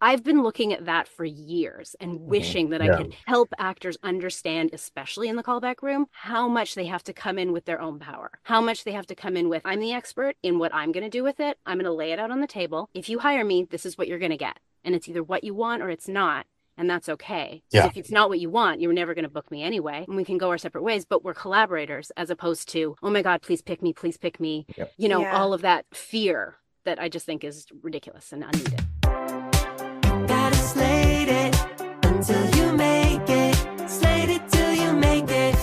I've been looking at that for years and Mm-hmm. wishing that Yeah. I could help actors understand, especially in the callback room, how much they have to come in with their own power, how much they have to come in with, I'm the expert in what I'm going to do with it. I'm going to lay it out on the table. If you hire me, this is what you're going to get. And it's either what you want or it's not. And that's okay. Yeah. If it's not what you want, you're never going to book me anyway. And we can go our separate ways, but we're collaborators as opposed to, oh my God, please pick me, please pick me. Yep. You know, Yeah. all of that fear that I just think is ridiculous and unneeded. Until you make it. Slate it till you make it.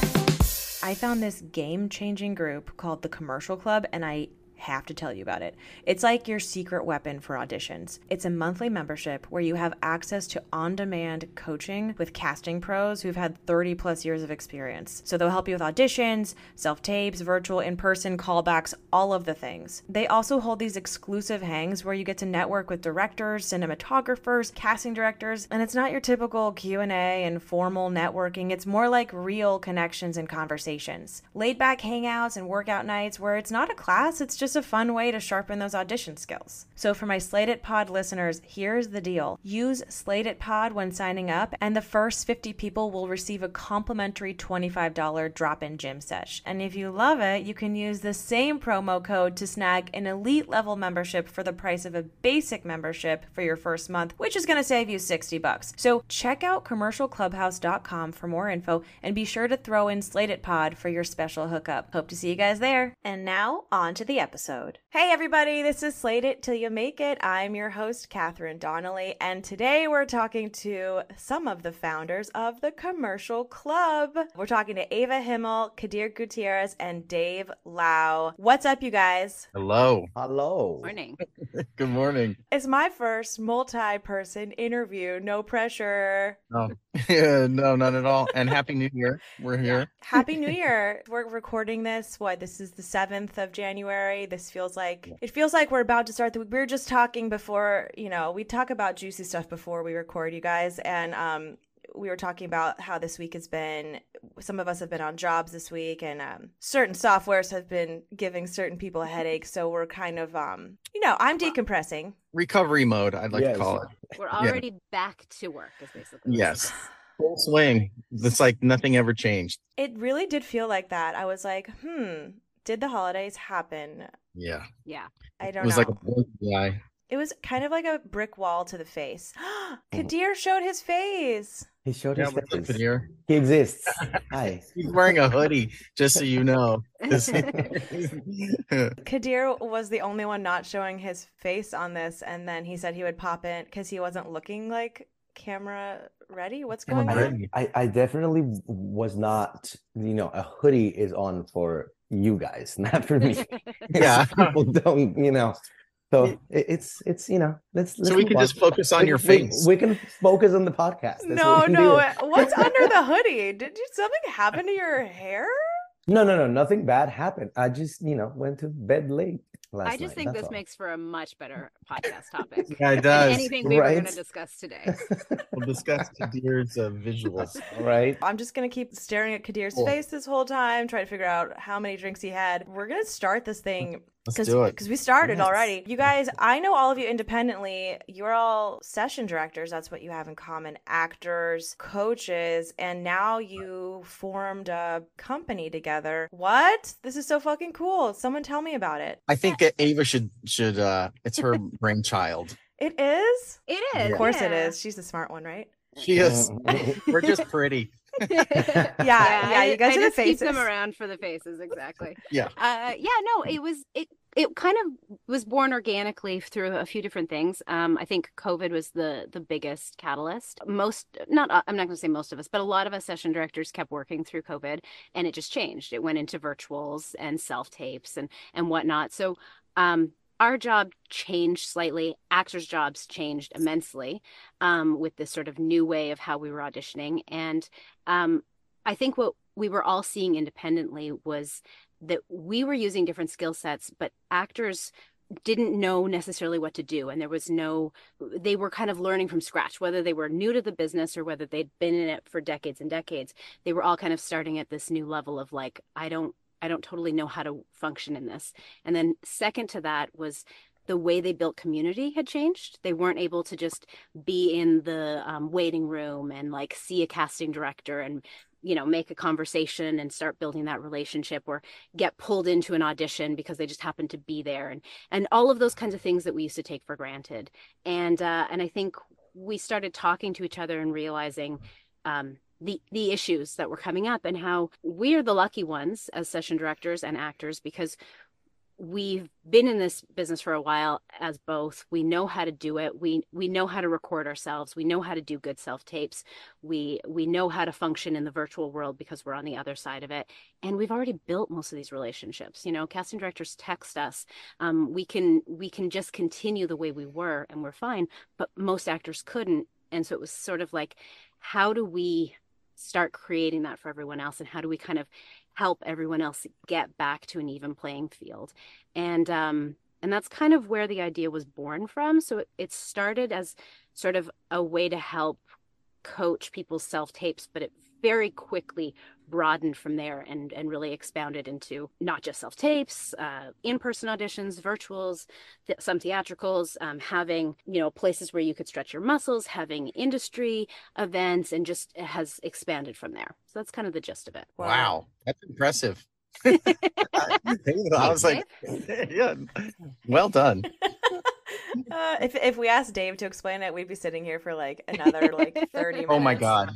I found this game changing group called the Commercial Club, and I have to tell you about it. It's like your secret weapon for auditions. It's a monthly membership where you have access to on demand coaching with casting pros who've had 30 plus years of experience. So they'll help you with auditions, self tapes, virtual, in person, callbacks, all of the things. They also hold these exclusive hangs where you get to network with directors, cinematographers, casting directors, and it's not your typical Q&A and formal networking. It's more like real connections and conversations. Laid back hangouts and workout nights where it's not a class, it's just a fun way to sharpen those audition skills. So for my Slate It Pod listeners, here's the deal. Use Slate It Pod when signing up, and the first 50 people will receive a complimentary $25 drop-in gym sesh. And if you love it, you can use the same promo code to snag an elite level membership for the price of a basic membership for your first month, which is going to save you 60 bucks. So check out commercialclubhouse.com for more info and be sure to throw in Slate It Pod for your special hookup. Hope to see you guys there. And now on to the episode. Hey everybody, this is Slate It Till You Make It. I'm your host, Catherine Donnelly, and today we're talking to some of the founders of the Commercial Club. We're talking to Ava Himmel, Kadir Gutierrez, and Dave Lau. What's up, you guys? Hello. Hello. Morning. Good morning. It's my first multi-person interview, no pressure. No, no, not at all. And happy New Year. We're here. Happy New Year. We're recording this. What? This is the 7th of January. This feels like it feels like we're about to start the week. we were just talking before, you know, we talk about juicy stuff before we record you guys and um we were talking about how this week has been some of us have been on jobs this week and um, certain softwares have been giving certain people a headache so we're kind of um you know i'm decompressing Recovery mode, I'd like Yes. to call it. We're already back to work, is basically. Yes. Full swing. It's like nothing ever changed. it really did feel like that i was like hmm did the holidays happen Yeah. Yeah. i don't was know like a blink of the eye. It was kind of like a brick wall to the face. Mm-hmm. Kadir showed his face. He showed Yeah, his face. Kadir? He exists. Hi. He's wearing a hoodie, just so you know. Kadir was the only one not showing his face on this, and then he said he would pop in because he wasn't looking like camera ready. What's going Camera on? I, I definitely was not, you know, a hoodie is on for you guys, not for me. Yeah. People don't, you know. So it's it's you know, let's, let's so we can on. just focus on We- your we- face. We, can focus on the podcast. That's No, what no. do. Uh, what's under the hoodie? Did you, something happen to your hair? No, no, no. Nothing bad happened. I just, you know, went to bed late last night. I just night, think that's this all. makes for a much better podcast topic. Yeah, it than does. Anything we were going to discuss today. We'll discuss Kadir's uh, visuals. right? I'm just gonna keep staring at Kadir's Cool. face this whole time, trying to figure out how many drinks he had. We're gonna start this thing Let's do it. because we started Yes. already. You guys, I know all of you independently. You're all session directors. That's what you have in common. Actors, coaches, and now you formed a company together. What? This is so fucking cool. Someone tell me about it. I think that Ava should should uh it's her brainchild. It is. It is. Of course, it yeah. is. She's the smart one, right? She is we're just pretty. yeah, yeah. you guys I are the just keep them around for the faces, exactly. Yeah. Uh, yeah, no, it was it it kind of was born organically through a few different things. Um, I think COVID was the the biggest catalyst. Most, not uh, I'm not going to say most of us, but a lot of us session directors kept working through COVID, and it just changed. It went into virtuals and self tapes and and whatnot. So, um, our job changed slightly. Actors' jobs changed immensely um, with this sort of new way of how we were auditioning. And um, I think what we were all seeing independently was that we were using different skill sets, but actors didn't know necessarily what to do. And there was no, they were kind of learning from scratch, whether they were new to the business or whether they'd been in it for decades and decades. They were all kind of starting at this new level of like, I don't I don't totally know how to function in this. And then second to that was the way they built community had changed. They weren't able to just be in the um, waiting room and like see a casting director and you know make a conversation and start building that relationship or get pulled into an audition because they just happened to be there and and all of those kinds of things that we used to take for granted and uh, and i think we started talking to each other and realizing um, the the issues that were coming up and how we're the lucky ones as session directors and actors because we've been in this business for a while as both. We know how to do it. We we know how to record ourselves. We know how to do good self tapes we we know how to function in the virtual world because we're on the other side of it. And we've already built most of these relationships. You know casting directors text us. Um, we can we can just continue the way we were and we're fine but most actors couldn't. And so it was sort of like how do we start creating that for everyone else and how do we kind of help everyone else get back to an even playing field? And um and that's kind of where the idea was born from. So it, it started as sort of a way to help coach people's self tapes but it very quickly broadened from there and and really expounded into not just self tapes, uh, in person auditions, virtuals, th- some theatricals, um, having you know places where you could stretch your muscles, having industry events, and just has expanded from there. So that's kind of the gist of it. Wow, that's impressive. I was like, yeah, well done. Uh, if if we asked Dave to explain it, we'd be sitting here for like another like thirty minutes. Oh my god.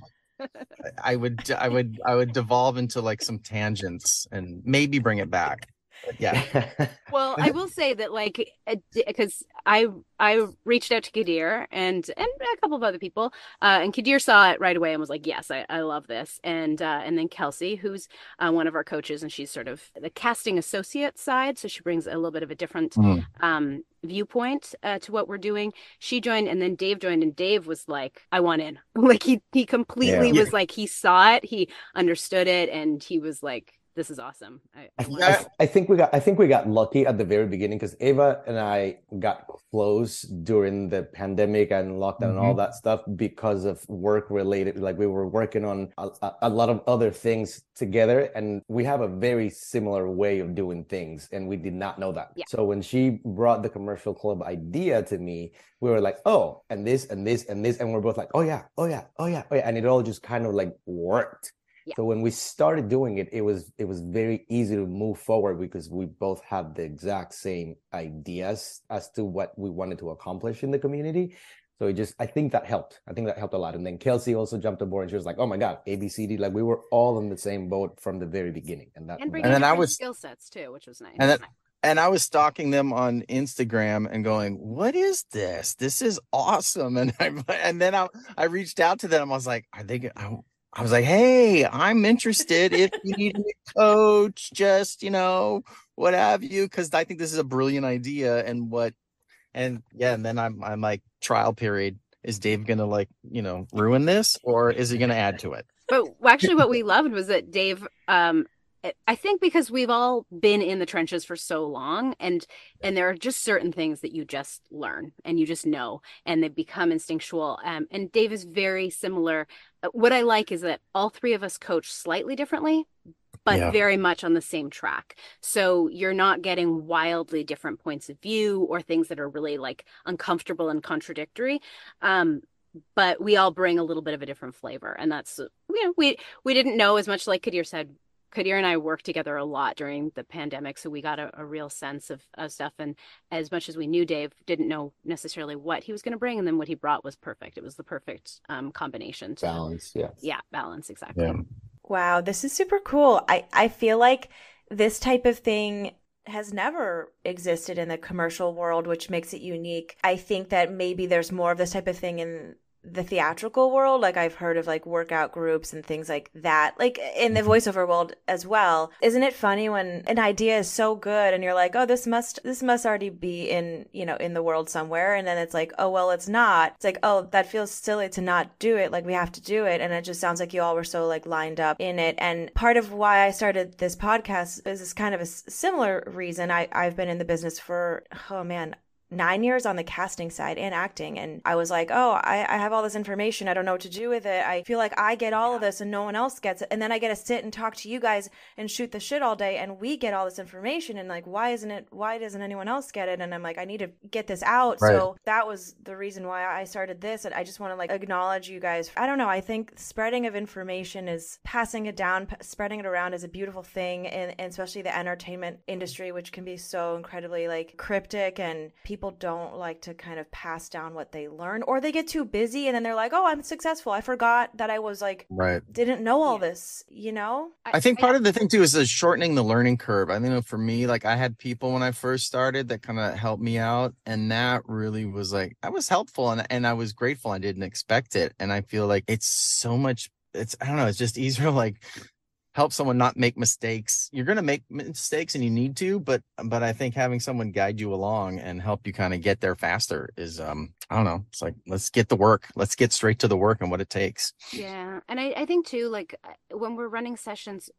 I would I would I would devolve into like some tangents and maybe bring it back. Yeah. well, I will say that like because I I reached out to Kadir and and a couple of other people, uh, and Kadir saw it right away and was like, "Yes, I, I love this." And uh, and then Kelsey, who's uh, one of our coaches, and she's sort of the casting associate side, so she brings a little bit of a different Mm. um, viewpoint uh, to what we're doing. She joined, and then Dave joined, and Dave was like, "I want in." like he he completely Yeah. was like he saw it, he understood it, and he was like, "This is awesome." I, I I, I- think we got I think we got lucky at the very beginning because Ava and I got close during the pandemic and lockdown and all mm-hmm. that stuff because of work related. Like we were working on a, a, a lot of other things together, and we have a very similar way of doing things, and we did not know that. Yeah. So when she brought the commercial club idea to me, we were like, oh, and this and this and this, and we're both like, oh yeah, oh yeah, oh yeah, oh yeah, and it all just kind of like worked. Yeah. So when we started doing it, it was it was very easy to move forward because we both had the exact same ideas as to what we wanted to accomplish in the community. So it just I think that helped. I think that helped a lot. And then Kelsey also jumped aboard and she was like, "Oh my god, ABCD!" Like we were all in the same boat from the very beginning. And that and bring And then I was- skill sets too, which was nice. And then and I was stalking them on Instagram and going, "What is this? This is awesome!" And I and then I I reached out to them. I was like, "Are they?" I, I was like, "Hey, I'm interested. If you need a coach, just you know, what have you?" Because I think this is a brilliant idea. And what, and yeah, and then I'm I'm like, trial period. Is Dave gonna like you know ruin this, or is he gonna add to it? but actually what we loved was that dave um I- think because we've all been in the trenches for so long and and there are just certain things that you just learn and you just know and they become instinctual um, and dave is very similar. Uh, what i like is that all three of us coach slightly differently but Yeah. very much on the same track. So you're not getting wildly different points of view or things that are really like uncomfortable and contradictory um but we all bring a little bit of a different flavor and that's you know we we didn't know as much like kadir said kadir and i worked together a lot during the pandemic so we got a, a real sense of, of stuff and as much as we knew dave didn't know necessarily what he was going to bring and then what he brought was perfect it was the perfect um, combination to balance. Yeah. yeah balance exactly Yeah. Wow, this is super cool. I, I feel like this type of thing has never existed in the commercial world, which makes it unique. I think that maybe there's more of this type of thing in the theatrical world. Like I've heard of like workout groups and things like that, like in the mm-hmm. voiceover world as well. Isn't it funny when an idea is so good and you're like, oh, this must, this must already be in, you know, in the world somewhere. And then it's like, oh, well, it's not. It's like, oh, that feels silly to not do it. Like we have to do it. And it just sounds like you all were so like lined up in it. And part of why I started this podcast is this kind of a s- similar reason. I, I've been in the business for, oh man, nine years on the casting side and acting. And I was like, oh, I, I have all this information. I don't know what to do with it. I feel like I get all of this and no one else gets it. And then I get to sit and talk to you guys and shoot the shit all day and we get all this information. And like, why isn't it, why doesn't anyone else get it? And I'm like, I need to get this out. Right. So that was the reason why I started this. And I just want to like acknowledge you guys. I don't know. I think spreading of information is passing it down, p- spreading it around is a beautiful thing. And, and especially the entertainment industry, which can be so incredibly like cryptic and people don't like to kind of pass down what they learn or they get too busy and then they're like, oh, I'm successful. I forgot that I was like, Right. didn't know all Yeah. this, you know? I think part of the thing too is the shortening the learning curve. I know for me, like I had people when I first started that kind of helped me out, and that really was like I was helpful, and and I was grateful. I didn't expect it, and I feel like it's so much. It's I don't know. It's just easier to like help someone not make mistakes. You're gonna make mistakes, and you need to, but but I think having someone guide you along and help you kind of get there faster is um I don't know. It's like let's get the work. Let's get straight to the work and what it takes. Yeah, and I, I think too, like when we're running sessions,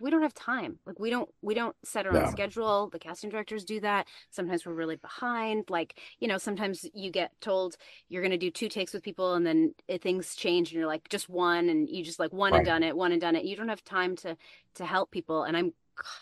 we don't have time. Like we don't we don't set our own schedule. The casting directors do that. Sometimes we're really behind. Like you know, sometimes you get told you're going to do two takes with people, and then uh, things change, and you're like just one, and you just like one and done it, one and done it. You don't have time to to help people, and I'm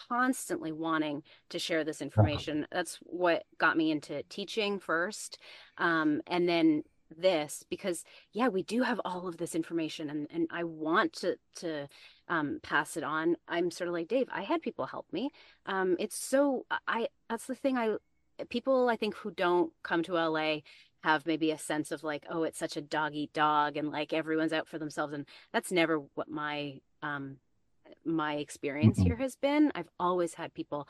constantly wanting to share this information. That's what got me into teaching first, um, and then this because yeah we do have all of this information and and I want to to um pass it on. I'm sort of like Dave I had people help me. Um it's so I that's the thing I people I think who don't come to LA have maybe a sense of like oh it's such a dog eat dog and like everyone's out for themselves and that's never what my um my experience Mhm. here has been I've always had people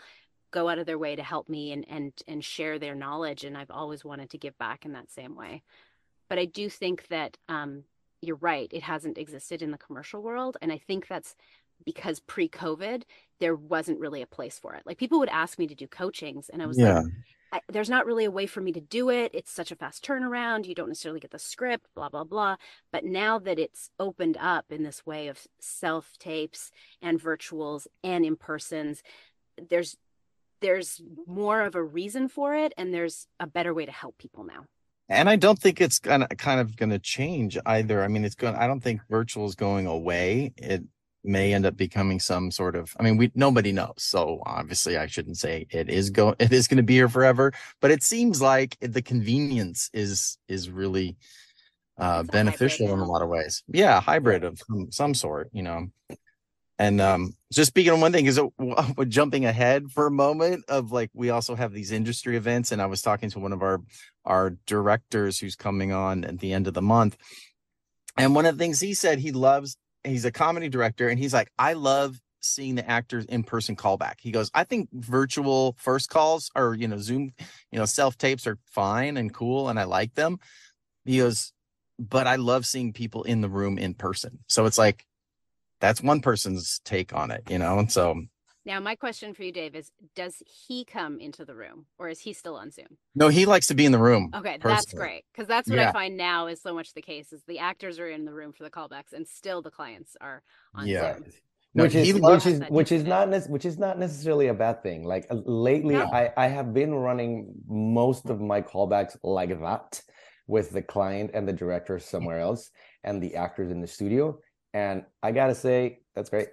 go out of their way to help me and and and share their knowledge and I've always wanted to give back in that same way but I do think that um, you're right. It hasn't existed in the commercial world. And I think that's because pre COVID, there wasn't really a place for it. Like people would ask me to do coachings, and I was Yeah. like, I, there's not really a way for me to do it. It's such a fast turnaround. You don't necessarily get the script, blah, blah, blah. But now that it's opened up in this way of self tapes and virtuals and in persons, there's there's more of a reason for it and there's a better way to help people now. And I don't think it's gonna kind of gonna change either. I mean, it's going. I don't think virtual is going away. It may end up becoming some sort of. I mean, we nobody knows. So obviously, I shouldn't say it is go. It is going to be here forever. But it seems like the convenience is is really uh It's a beneficial in a lot of ways. Yeah, hybrid of some, some sort. You know. And um, just speaking on one thing is uh, jumping ahead for a moment of like we also have these industry events, and I was talking to one of our our directors who's coming on at the end of the month, and one of the things he said he loves he's a comedy director, and he's like I love seeing the actors in person callback. He goes, I think virtual first calls or you know Zoom, you know self tapes are fine and cool, and I like them. He goes, but I love seeing people in the room in person. So it's like that's one person's take on it, you know. And so Now, my question for you, Dave, is does he come into the room or is he still on Zoom? no, he likes to be in the room. Okay, that's great. Because that's what I find now is so much the case is the actors are in the room for the callbacks and still the clients are on Yeah. Zoom. No, which is which is which is not difference. nec- which is not necessarily a bad thing. Like uh, lately, No. I I have been running most of my callbacks like that with the client and the director somewhere else and the actors in the studio. And I gotta say, that's great.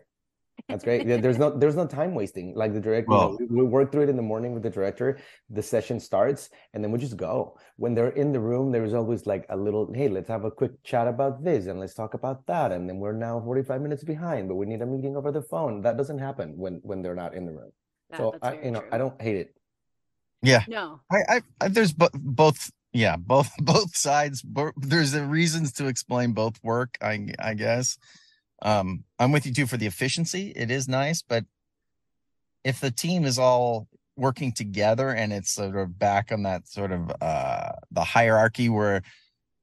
That's great. There- There's no there's no time wasting. Like the director, Well- we, we work through it in the morning with the director. The session starts, and then we just go. When they're in the room, there's always like a little, hey, let's have a quick chat about this, and let's talk about that. And then we're now 45 minutes behind, but we need a meeting over the phone. That doesn't happen when when they're not in the room. That- so I, you know, true. I don't hate it. Yeah, No, I, I, I there's bo- both. Yeah, both both sides. Bo- there's the reasons to explain both work. I I guess. Um, I'm with you too for the efficiency. It is nice, but if the team is all working together and it's sort of back on that sort of uh the hierarchy where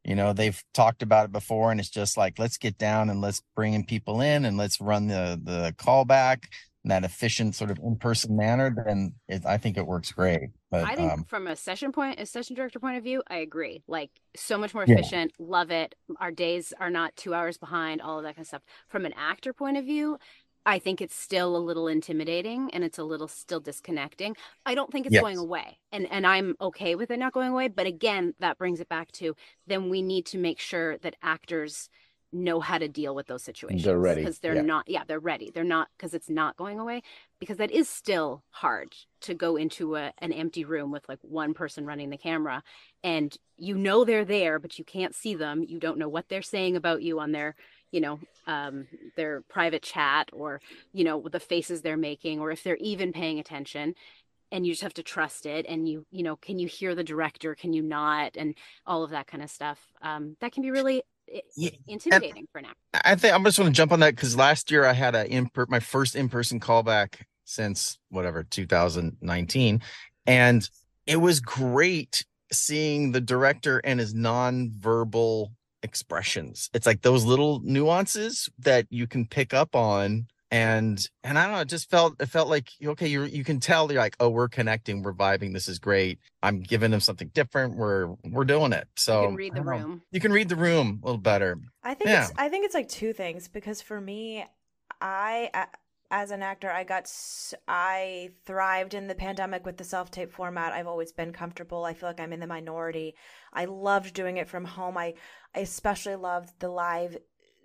you know they've talked about it before and it's just like let's get down and let's bring in people in and let's run the the callback that efficient sort of in-person manner then it, i think it works great but I think um from a session point, a session director point of view, I agree. Like so much more Yeah. efficient. Love it. Our days are not two hours behind. All of that kind of stuff. From an actor point of view, I think it's still a little intimidating and it's a little still disconnecting. I don't think it's Yes. going away. And and I'm okay with it not going away, but again, that brings it back to then we need to make sure that actors know how to deal with those situations They're ready, because they're yeah. not yeah, they're ready. They're not because it's not going away because that is still hard to go into a, an empty room with like one person running the camera and you know they're there but you can't see them. You don't know what they're saying about you on their you know um, their private chat or you know the faces they're making or if they're even paying attention and you just have to trust it and you you know can you hear the director can you not and all of that kind of stuff um, that can be really Yeah, intimidating for an actor I think I'm just going to jump on that because last year I had a in my first in person callback since whatever 2019, and it was great seeing the director and his non-verbal expressions. It's like those little nuances that you can pick up on. And and I don't know, it just felt it felt like okay, you you can tell you're like, oh, we're connecting, we're vibing, this is great. I'm giving them something different. We're we're doing it. So you can read the don't know. room You can read the room a little better. I think Yeah. it's I think it's like two things because for me, I as an actor, I got I thrived in the pandemic with the self tape format. I've always been comfortable. I feel like I'm in the minority. I loved doing it from home. I I especially loved the live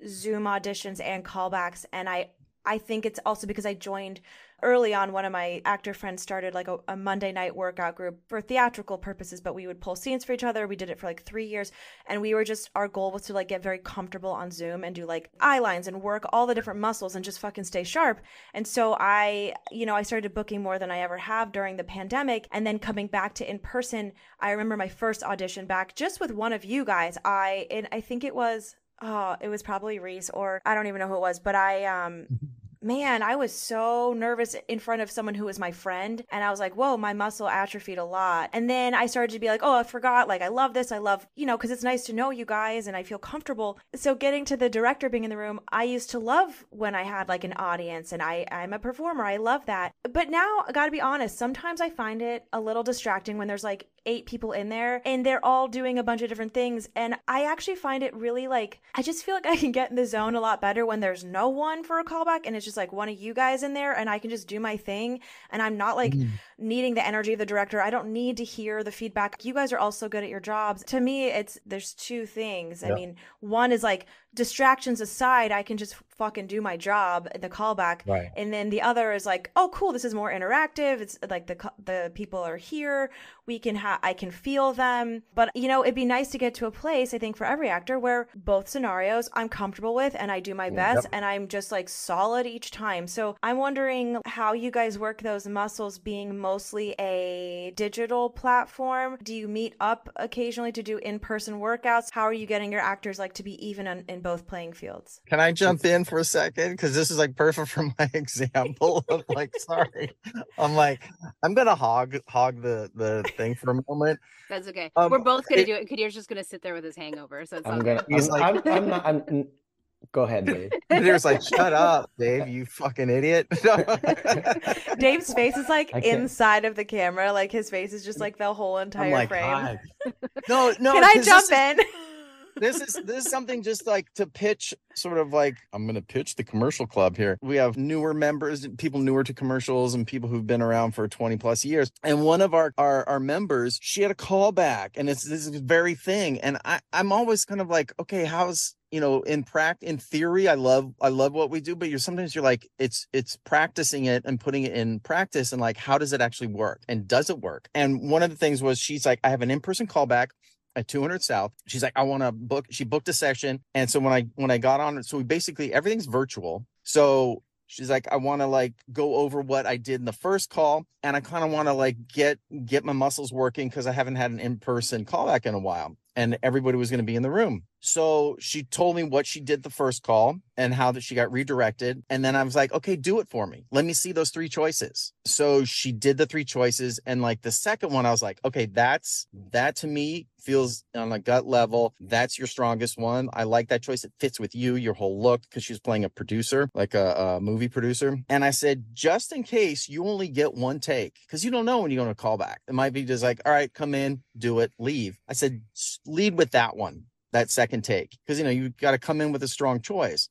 Zoom auditions and callbacks, and I I think it's also because I joined early on one of my actor friends started like a, a monday night workout group for theatrical purposes but we would pull scenes for each other. We did it for like three years and we were just our goal was to like get very comfortable on zoom and do like eye lines and work all the different muscles and just fucking stay sharp. And so i you know i started booking more than i ever have during the pandemic and then coming back to in person i remember my first audition back just with one of you guys. I and i think it was oh it was probably reese or i don't even know who it was but i um man, I was so nervous in front of someone who was my friend. And I was like, whoa, my muscle atrophied a lot. And then I started to be like, oh, I forgot. Like, I love this. I love, you know, because it's nice to know you guys and I feel comfortable. So getting to the director being in the room, I used to love when I had like an audience and I, I'm a performer. I love that. But now I gotta be honest, sometimes I find it a little distracting when there's like eight people in there and they're all doing a bunch of different things. And I actually find it really like, I just feel like I can get in the zone a lot better when there's no one for a callback and it's just like one of you guys in there and I can just do my thing. And I'm not like mm. needing the energy of the director. I don't need to hear the feedback. You guys are also good at your jobs. To me, it's there's two things. I mean, one is like distractions aside, I can just fucking do my job, the callback. Right. And then the other is like, oh, cool, this is more interactive. It's like the the people are here. We can have, I can feel them. But you know, it'd be nice to get to a place, I think, for every actor where both scenarios I'm comfortable with and I do my mm, best and I'm just like solid each time. So I'm wondering how you guys work those muscles, being mostly a digital platform. Do you meet up occasionally to do in person workouts? How are you getting your actors like to be even in both playing fields? Can I jump in for a second? Because this is like perfect for my example of like, sorry. I'm like, I'm gonna hog hog the the thing for a moment. that's okay Um, we're both gonna it- do it kadir's just gonna sit there with his hangover so it's I'm good. gonna. He's I'm, like- I'm, I'm not. I'm, n- go ahead, Dave. There's like, shut up, Dave, you fucking idiot. Dave's face is like inside of the camera. Like his face is just like the whole entire I'm like, frame. "Hi." no, no. Can I 'cause jump this is- in? This is this is something just like to pitch sort of like i'm going to pitch the commercial club here. We have newer members people newer to commercials and people who've been around for 20 plus years. And one of our our, our members she had a callback and it's this very thing. And i i'm always kind of like okay how's you know in pract in theory i love i love what we do but you're sometimes you're like it's it's practicing it and putting it in practice and like how does it actually work? And does it work? And one of the things was she's like i have an in-person callback at 200 South. She's like, I want to book. She booked a session, and so when I when I got on, so we basically everything's virtual. So she's like, I want to like go over what I did in the first call, and I kind of want to like get get my muscles working because I haven't had an in person callback in a while, and everybody was going to be in the room. So she told me what she did the first call and how that she got redirected. And then I was like, okay, do it for me. Let me see those three choices. So she did the three choices. And like the second one, I was like, okay, that's that to me feels on a gut level. That's your strongest one. I like that choice. It fits with you, your whole look, because she was playing a producer, like a, a movie producer. And I said, just in case you only get one take, because you don't know when you're going to call back. It might be just like, all right, come in, do it, leave. I said, lead with that one that second take because you know you got to come in with a strong choice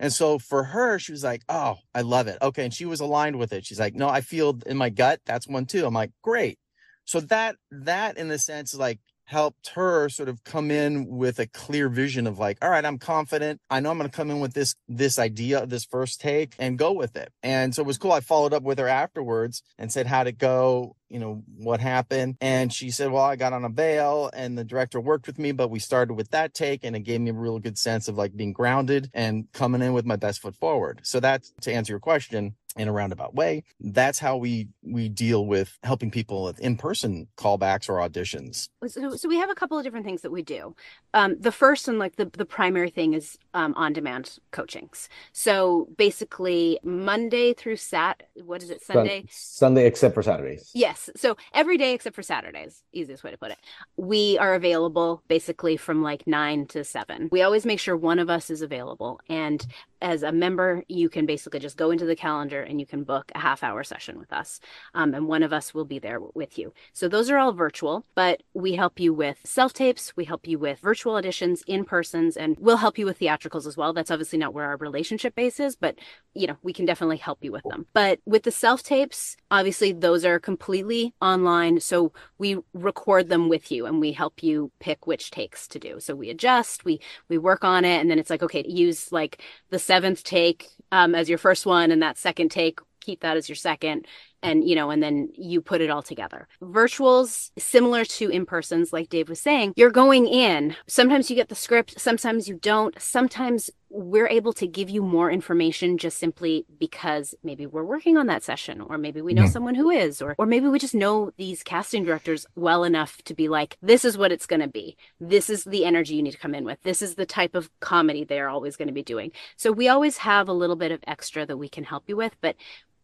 And so for her, she was like, Oh, I love it. Okay. And she was aligned with it. She's like, No, I feel in my gut that's one too. I'm like, Great. So that, that in the sense, is like, helped her sort of come in with a clear vision of like all right i'm confident. I know i'm going to come in with this this idea this first take and go with it. And so it was cool. I followed up with her afterwards and said how'd it go? You know what happened? And she said well i got on a bail and the director worked with me but we started with that take and it gave me a real good sense of like being grounded and coming in with my best foot forward. So that's to answer your question in a roundabout way that's how we we deal with helping people with in-person callbacks or auditions. So, so we have a couple of different things that we do. Um, the first and like the, the primary thing is um, on-demand coachings. So basically monday through sat what is it sunday? Sunday except for saturdays. Yes. So every day except for saturdays easiest way to put it. We are available basically from like nine to seven. We always make sure one of us is available and as a member you can basically just go into the calendar and you can book a half hour session with us. Um, and one of us will be there with you. So those are all virtual, but we help you with self tapes, we help you with virtual auditions, in persons, and we'll help you with theatricals as well. That's obviously not where our relationship base is, but you know, we can definitely help you with them. But with the self tapes, obviously those are completely online. So we record them with you and we help you pick which takes to do. So we adjust, we we work on it, and then it's like, okay, use like the seventh take um, as your first one and that second take keep that as your second and you know and then you put it all together. Virtuals similar to in-persons like dave was saying you're going in. Sometimes you get the script sometimes you don't. Sometimes we're able to give you more information just simply because maybe we're working on that session or maybe we know mm-hmm. someone who is or or maybe we just know these casting directors well enough to be like this is what it's going to be. This is the energy you need to come in with. This is the type of comedy they're always going to be doing. So we always have a little bit of extra that we can help you with but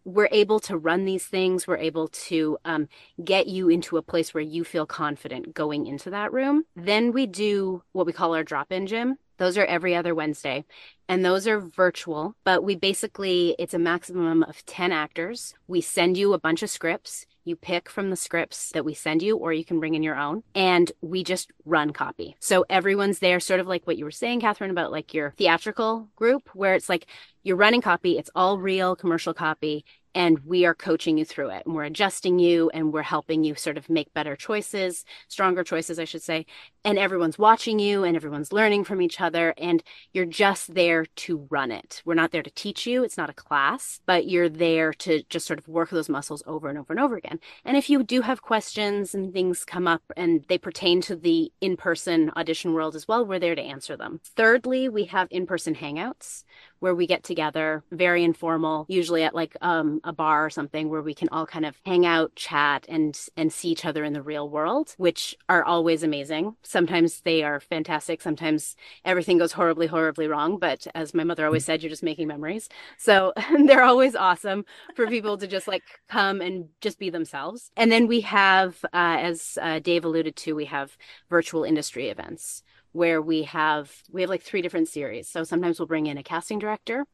we're able to run these things. We're able to um, get you into a place where you feel confident going into that room. Then we do what we call our drop in gym. Those are every other Wednesday. And those are virtual, but we basically, it's a maximum of 10 actors. We send you a bunch of scripts. You pick from the scripts that we send you, or you can bring in your own, and we just run copy. So everyone's there, sort of like what you were saying, Catherine, about like your theatrical group, where it's like you're running copy, it's all real commercial copy, and we are coaching you through it and we're adjusting you and we're helping you sort of make better choices stronger choices i should say and everyone's watching you and everyone's learning from each other and you're just there to run it. We're not there to teach you. It's not a class but you're there to just sort of work those muscles over and over and over again. And if you do have questions and things come up and they pertain to the in-person audition world as well we're there to answer them. Thirdly we have in-person hangouts where we get together, very informal, usually at like um, a bar or something where we can all kind of hang out, chat, and and see each other in the real world, which are always amazing. Sometimes they are fantastic. Sometimes everything goes horribly, horribly wrong. But as my mother always said, you're just making memories. So they're always awesome for people to just like come and just be themselves. And then we have, uh, as uh, Dave alluded to, we have virtual industry events where we have we have like three different series so sometimes we'll bring in a casting director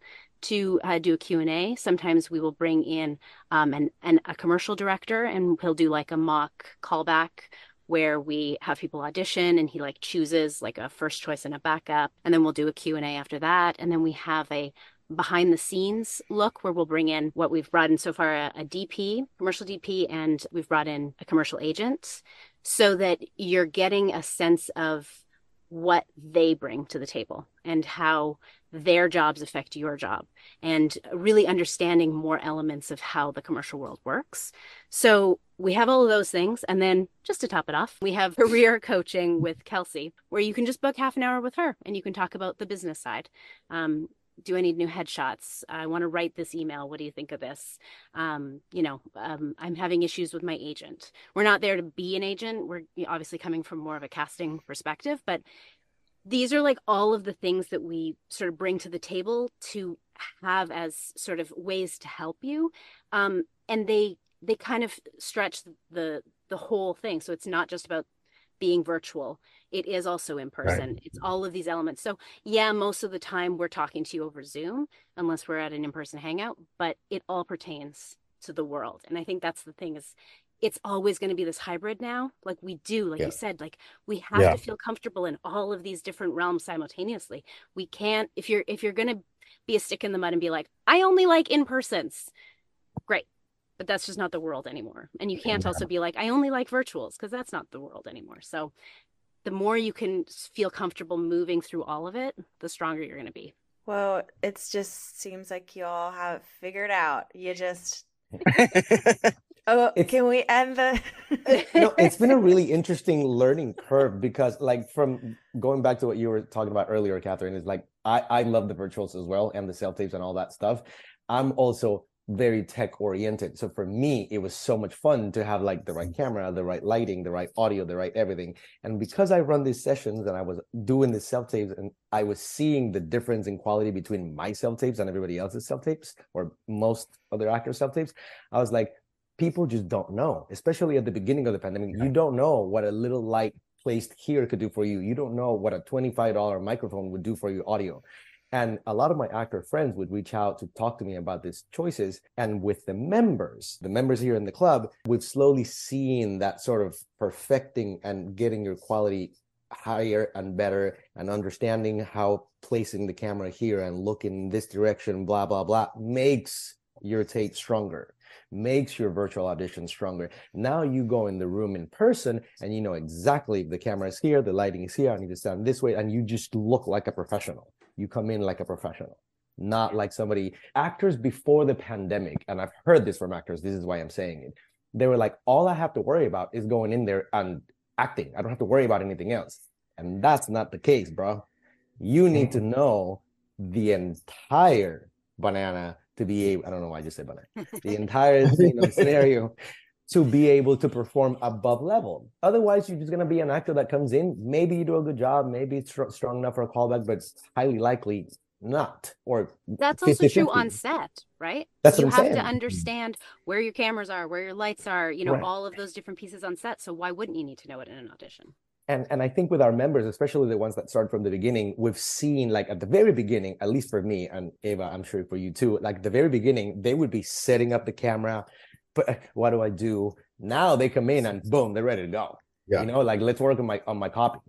to uh, do a q&a sometimes we will bring in um, an, an, a commercial director and he'll do like a mock callback where we have people audition and he like chooses like a first choice and a backup and then we'll do a q&a after that and then we have a behind the scenes look where we'll bring in what we've brought in so far a, a dp commercial dp and we've brought in a commercial agent so that you're getting a sense of what they bring to the table and how their jobs affect your job and really understanding more elements of how the commercial world works. So we have all of those things. And then just to top it off, we have career coaching with Kelsey, where you can just book half an hour with her and you can talk about the business side. Um, do I need new headshots? I want to write this email. What do you think of this? Um, you know, um, I'm having issues with my agent. We're not there to be an agent. We're obviously coming from more of a casting perspective, but these are like all of the things that we sort of bring to the table to have as sort of ways to help you. Um, and they they kind of stretch the the whole thing. So it's not just about being virtual it is also in person right. it's all of these elements so yeah most of the time we're talking to you over zoom unless we're at an in-person hangout but it all pertains to the world and i think that's the thing is it's always going to be this hybrid now like we do like yeah. you said like we have yeah. to feel comfortable in all of these different realms simultaneously we can't if you're if you're going to be a stick in the mud and be like, I only like in persons. Great. But that's just not the world anymore. And you can't also be like, I only like virtuals because that's not the world anymore. So the more you can feel comfortable moving through all of it, the stronger you're going to be. Well, it just seems like you all have figured out. You just Oh, It's- can we end the? no, it's been a really interesting learning curve because, like, from going back to what you were talking about earlier, Catherine, is like I I love the virtuals as well and the self tapes and all that stuff. I'm also very tech oriented, so for me, it was so much fun to have like the right mm-hmm. camera, the right lighting, the right audio, the right everything. And because I run these sessions and I was doing the self tapes, and I was seeing the difference in quality between my self tapes and everybody else's self tapes, or most other actors' self tapes, I was like people just don't know, especially at the beginning of the pandemic. You don't know what a little light placed here could do for you. You don't know what a $25 microphone would do for your audio. And a lot of my actor friends would reach out to talk to me about these choices. And with the members, the members here in the club, we've slowly seen that sort of perfecting and getting your quality higher and better and understanding how placing the camera here and looking in this direction, blah, blah, blah, makes your tape stronger makes your virtual audition stronger. Now you go in the room in person and you know exactly the camera is here, the lighting is here, I need to stand this way, and you just look like a professional. You come in like a professional, not like somebody. Actors before the pandemic, and I've heard this from actors, this is why I'm saying it. They were like, all I have to worry about is going in there and acting. I don't have to worry about anything else. And that's not the case, bro. You need to know the entire banana to be able, I don't know why I just said banana, the entire you know, scenario to be able to perform above level. Otherwise, you're just going to be an actor that comes in. Maybe you do a good job. Maybe it's str- strong enough for a callback, but it's highly likely not. Or That's also true 50-50. on set, right? That's you what I'm have to understand where your cameras are, where your lights are, you know, Right. all of those different pieces on set. So why wouldn't you need to know it in an audition? and and I think with our members, especially the ones that start from the beginning, we've seen like at the very beginning, at least for me and Ava, I'm sure for you too. Like the very beginning, they would be setting up the camera, but uh, what do I do? Now they come in and boom, they're ready to go. Yeah. You know, like let's work on my on my copy.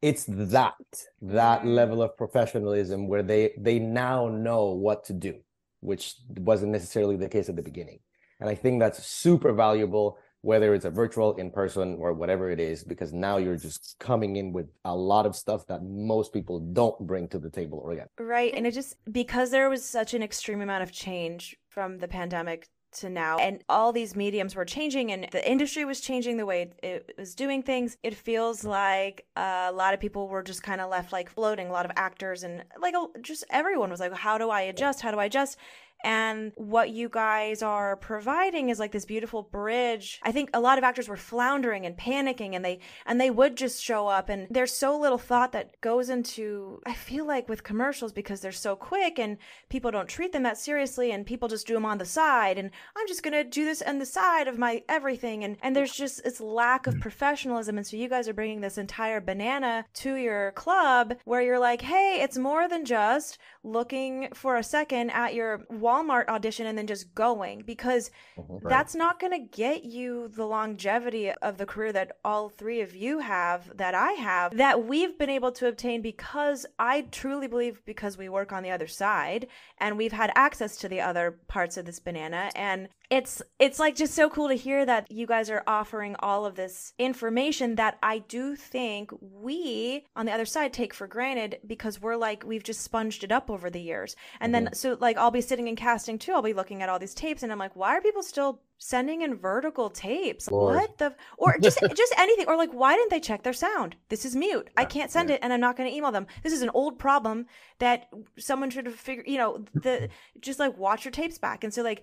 It's that that level of professionalism where they they now know what to do, which wasn't necessarily the case at the beginning. And I think that's super valuable whether it's a virtual, in person, or whatever it is, because now you're just coming in with a lot of stuff that most people don't bring to the table again. Right. And it just, because there was such an extreme amount of change from the pandemic to now, and all these mediums were changing, and the industry was changing the way it, was doing things, it feels like a lot of people were just kind of left like floating. A lot of actors and like just everyone was like, how do I adjust? How do I adjust? And what you guys are providing is like this beautiful bridge. I think a lot of actors were floundering and panicking and they and they would just show up. And there's so little thought that goes into I feel like with commercials because they're so quick and people don't treat them that seriously and people just do them on the side and I'm just going to do this on the side of my everything. And and there's just this lack of mm. professionalism. And so you guys are bringing this entire banana to your club where you're like, "Hey, it's more than just looking for a second at your Walmart audition and then just going because mm-hmm. that's not going to get you the longevity of the career that all three of you have that I have that we've been able to obtain because I truly believe because we work on the other side and we've had access to the other parts of this banana. And it's it's like just so cool to hear that you guys are offering all of this information that I do think we on the other side take for granted because we're like we've just sponged it up over the years. And then mm-hmm. so like I'll be sitting in casting too, I'll be looking at all these tapes and I'm like, why are people still sending in vertical tapes? Lord. What the or just just anything or like why didn't they check their sound? This is mute. I can't send it and I'm not going to email them. This is an old problem that someone should have figured, you know, the just like watch your tapes back. And so like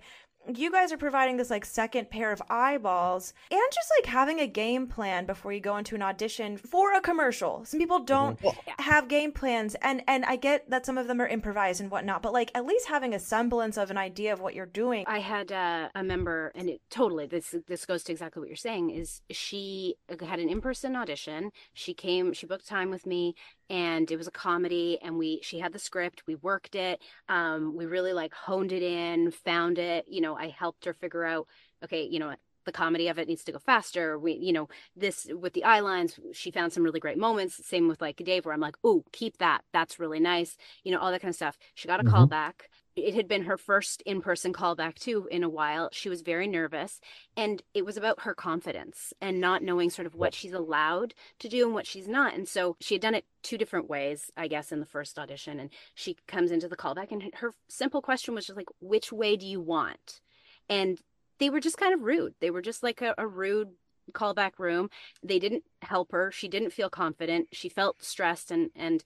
you guys are providing this like second pair of eyeballs and just like having a game plan before you go into an audition for a commercial. Some people don't have game plans and and I get that some of them are improvised and whatnot, but like at least having a semblance of an idea of what you're doing. I had uh, a member, and it totally this this goes to exactly what you're saying. Is she had an in person audition? She came, she booked time with me, and it was a comedy. And we she had the script, we worked it, um, we really like honed it in, found it. You know, I helped her figure out. Okay, you know, the comedy of it needs to go faster. We, you know, this with the eye lines, she found some really great moments. Same with like Dave, where I'm like, oh, keep that. That's really nice. You know, all that kind of stuff. She got a call mm-hmm. back. It had been her first in person callback too in a while. She was very nervous. And it was about her confidence and not knowing sort of what she's allowed to do and what she's not. And so she had done it two different ways, I guess, in the first audition. And she comes into the callback, and her simple question was just like, which way do you want? And they were just kind of rude. They were just like a, a rude callback room. They didn't help her. She didn't feel confident. She felt stressed and and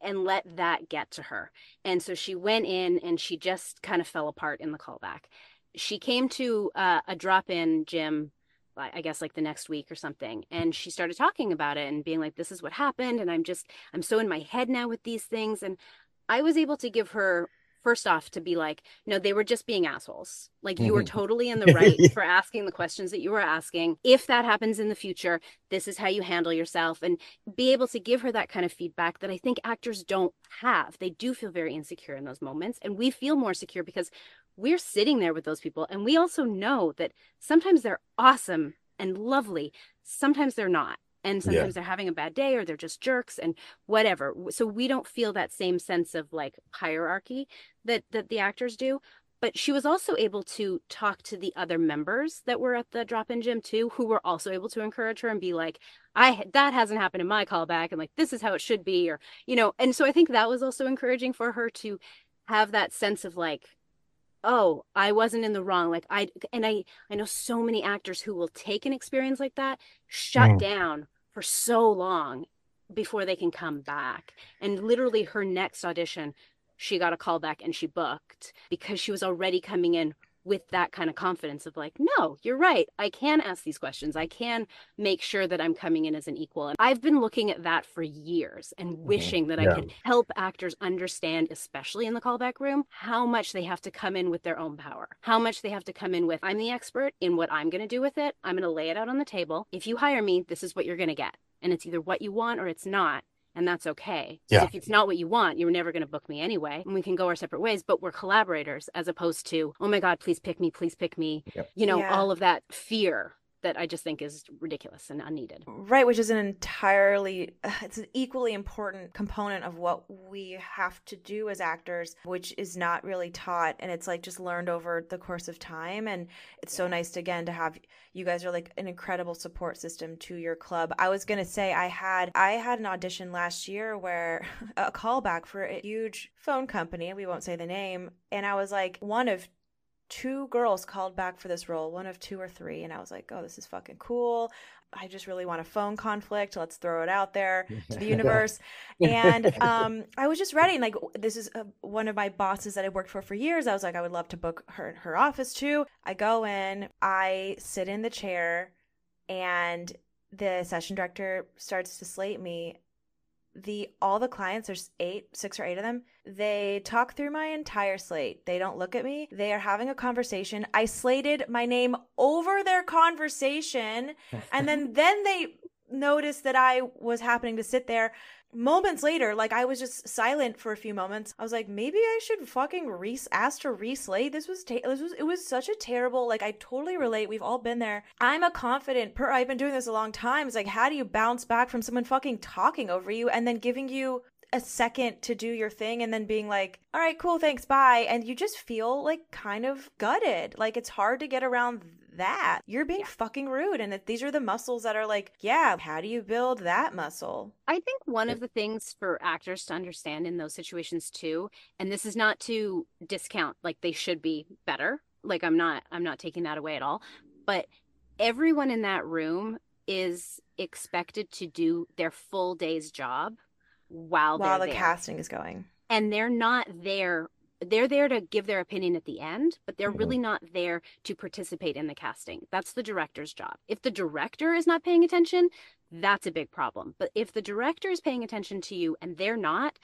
and let that get to her. And so she went in and she just kind of fell apart in the callback. She came to uh, a drop in gym, I guess like the next week or something. And she started talking about it and being like, this is what happened. And I'm just, I'm so in my head now with these things. And I was able to give her first off to be like no they were just being assholes. Like you were mm-hmm. totally in the right for asking the questions that you were asking. If that happens in the future this is how you handle yourself and be able to give her that kind of feedback that i think actors don't have. They do feel very insecure in those moments and we feel more secure because we're sitting there with those people and we also know that sometimes they're awesome and lovely sometimes they're not and sometimes yeah. they're having a bad day or they're just jerks and whatever so we don't feel that same sense of like hierarchy that that the actors do but she was also able to talk to the other members that were at the drop-in gym too who were also able to encourage her and be like i that hasn't happened in my callback and like this is how it should be or you know and so i think that was also encouraging for her to have that sense of like oh i wasn't in the wrong like i and i i know so many actors who will take an experience like that shut mm. down for so long before they can come back and literally her next audition she got a call back and she booked because she was already coming in with that kind of confidence of like, no, you're right. I can ask these questions. I can make sure that I'm coming in as an equal. And I've been looking at that for years and mm-hmm. wishing that yeah. I could help actors understand, especially in the callback room, how much they have to come in with their own power, how much they have to come in with, I'm the expert in what I'm going to do with it. I'm going to lay it out on the table. If you hire me, this is what you're going to get. And it's either what you want or it's not and that's okay. Yeah. If it's not what you want, you're never going to book me anyway, and we can go our separate ways. But we're collaborators, as opposed to, oh my God, please pick me, please pick me. Yep. You know, yeah. all of that fear that I just think is ridiculous and unneeded. Right, which is an entirely it's an equally important component of what we have to do as actors, which is not really taught and it's like just learned over the course of time and it's so nice to, again to have you guys are like an incredible support system to your club. I was going to say I had I had an audition last year where a callback for a huge phone company, we won't say the name, and I was like one of two girls called back for this role, one of two or three, and I was like, oh, this is fucking cool. I just really want a phone conflict. Let's throw it out there to the universe. and um, I was just ready. And like, this is a, uh, one of my bosses that I worked for for years. I was like, I would love to book her her office too. I go in, I sit in the chair, and the session director starts to slate me the all the clients there's eight six or eight of them they talk through my entire slate. They don't look at me. They are having a conversation. I slated my name over their conversation and then then they noticed that i was happening to sit there moments later, like I was just silent for a few moments. I was like, maybe I should fucking re ask to reslay. This was ta- this was it was such a terrible. Like I totally relate. We've all been there. I'm a confident per. I've been doing this a long time. It's like how do you bounce back from someone fucking talking over you and then giving you a second to do your thing and then being like, all right, cool, thanks, bye. And you just feel like kind of gutted. Like it's hard to get around that. You're being yeah. fucking rude. And these are the muscles that are like, yeah, how do you build that muscle? I think one of the things for actors to understand in those situations too, and this is not to discount, like they should be better. Like I'm not, I'm not taking that away at all. But everyone in that room is expected to do their full day's job while while the there. casting is going. And they're not there they're there to give their opinion at the end but they're really mm-hmm. not there to participate in the casting. That's the director's job. If the director is not paying attention that's a big problem. But if the director is paying attention to you and they're not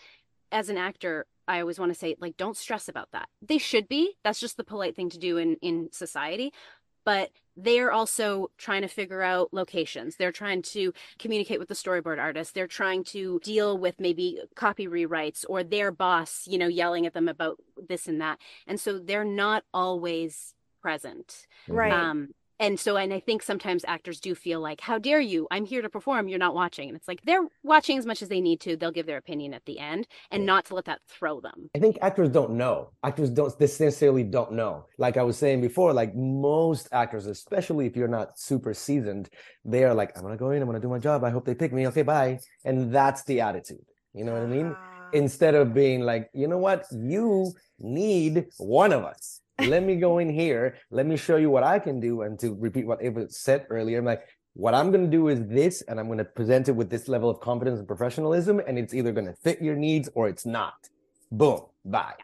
as an actor i always want to say like don't stress about that. They should be. That's just the polite thing to do in in society. But they're also trying to figure out locations. They're trying to communicate with the storyboard artist. They're trying to deal with maybe copy rewrites or their boss, you know, yelling at them about this and that. And so they're not always present. Right. Um, and so and i think sometimes actors do feel like how dare you i'm here to perform you're not watching and it's like they're watching as much as they need to they'll give their opinion at the end and not to let that throw them I think actors don't know. Actors don't they necessarily don't know. Like I was saying before, like most actors, especially if you're not super seasoned, they are like, I'm gonna go in, I'm gonna do my job. I hope they pick me. Okay, bye. And that's the attitude. You know what I mean? Instead of being like, you know what, you need one of us. Let me go in here. Let me show you what I can do. And to repeat what Ava said earlier, I'm like, what I'm going to do is this, and I'm going to present it with this level of confidence and professionalism, and it's either going to fit your needs or it's not. Boom, bye.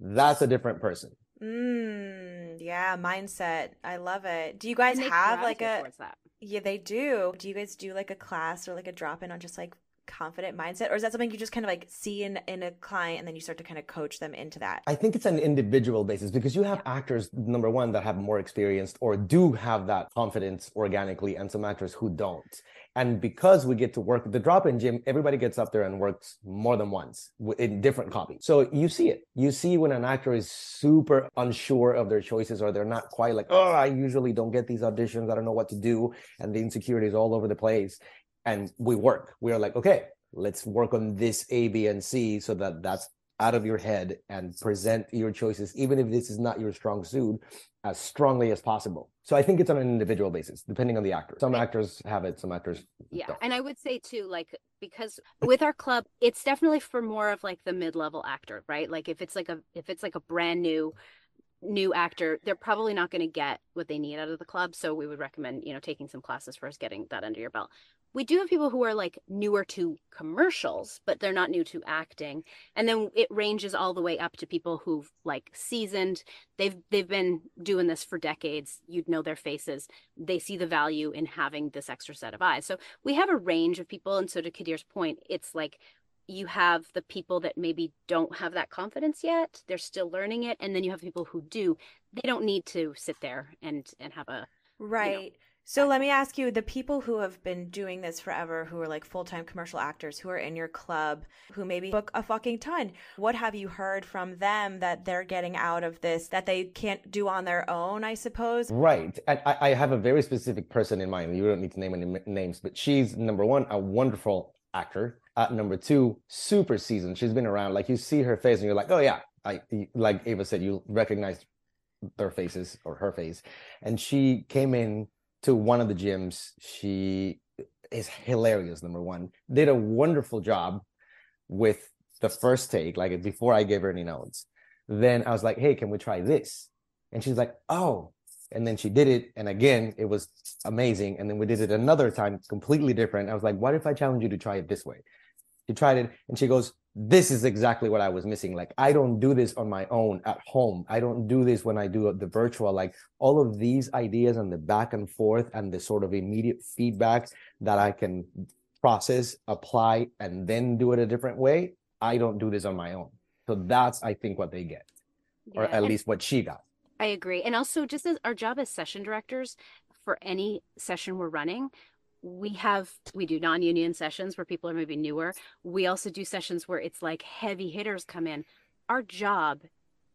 That's a different person. Mm, yeah, mindset. I love it. Do you guys have like a that. Yeah, they do. Do you guys do like a class or like a drop in on just like confident mindset or is that something you just kind of like see in in a client and then you start to kind of coach them into that? I think it's an individual basis because you have actors, number one, that have more experience or do have that confidence organically, and some actors who don't. And because we get to work the drop in gym, everybody gets up there and works more than once in different copies. So you see it. You see when an actor is super unsure of their choices or they're not quite like, oh, I usually don't get these auditions. I don't know what to do. And the insecurity is all over the place. And we work. We are like, okay, let's work on this A, B, and C so that that's out of your head and present your choices, even if this is not your strong suit, as strongly as possible. So I think it's on an individual basis, depending on the actor. Some actors have it, some actors Yeah. don't. And I would say too, like, because with our club, it's definitely for more of like the mid-level actor, right? Like if it's like a if it's like a brand new new actor, they're probably not going to get what they need out of the club. So we would recommend, you know, taking some classes first, getting that under your belt. We do have people who are like newer to commercials, but they're not new to acting. And then it ranges all the way up to people who've like seasoned. They've they've been doing this for decades. You'd know their faces. They see the value in having this extra set of eyes. So we have a range of people. And so to Kadir's point, it's like you have the people that maybe don't have that confidence yet. They're still learning it. And then you have people who do. They don't need to sit there and and have a Right. So let me ask you the people who have been doing this forever, who are like full time commercial actors, who are in your club, who maybe book a fucking ton, what have you heard from them that they're getting out of this that they can't do on their own, I suppose? Right. And I, I have a very specific person in mind. You don't need to name any names, but she's number one, a wonderful actor. Uh, number two, super seasoned. She's been around. Like you see her face and you're like, oh yeah. I like Ava said, you recognize their faces or her face. And she came in to one of the gyms. She is hilarious, number one. Did a wonderful job with the first take, like before I gave her any notes. Then I was like, hey, can we try this? And she's like, oh. And then she did it. And again, it was amazing. And then we did it another time, completely different. I was like, what if I challenge you to try it this way? She tried it and she goes, this is exactly what I was missing. Like, I don't do this on my own at home. I don't do this when I do the virtual. Like, all of these ideas and the back and forth and the sort of immediate feedback that I can process, apply, and then do it a different way. I don't do this on my own. So that's, I think, what they get, or at and- least what she got. I agree. And also, just as our job as session directors for any session we're running, we have we do non-union sessions where people are maybe newer. We also do sessions where it's like heavy hitters come in. Our job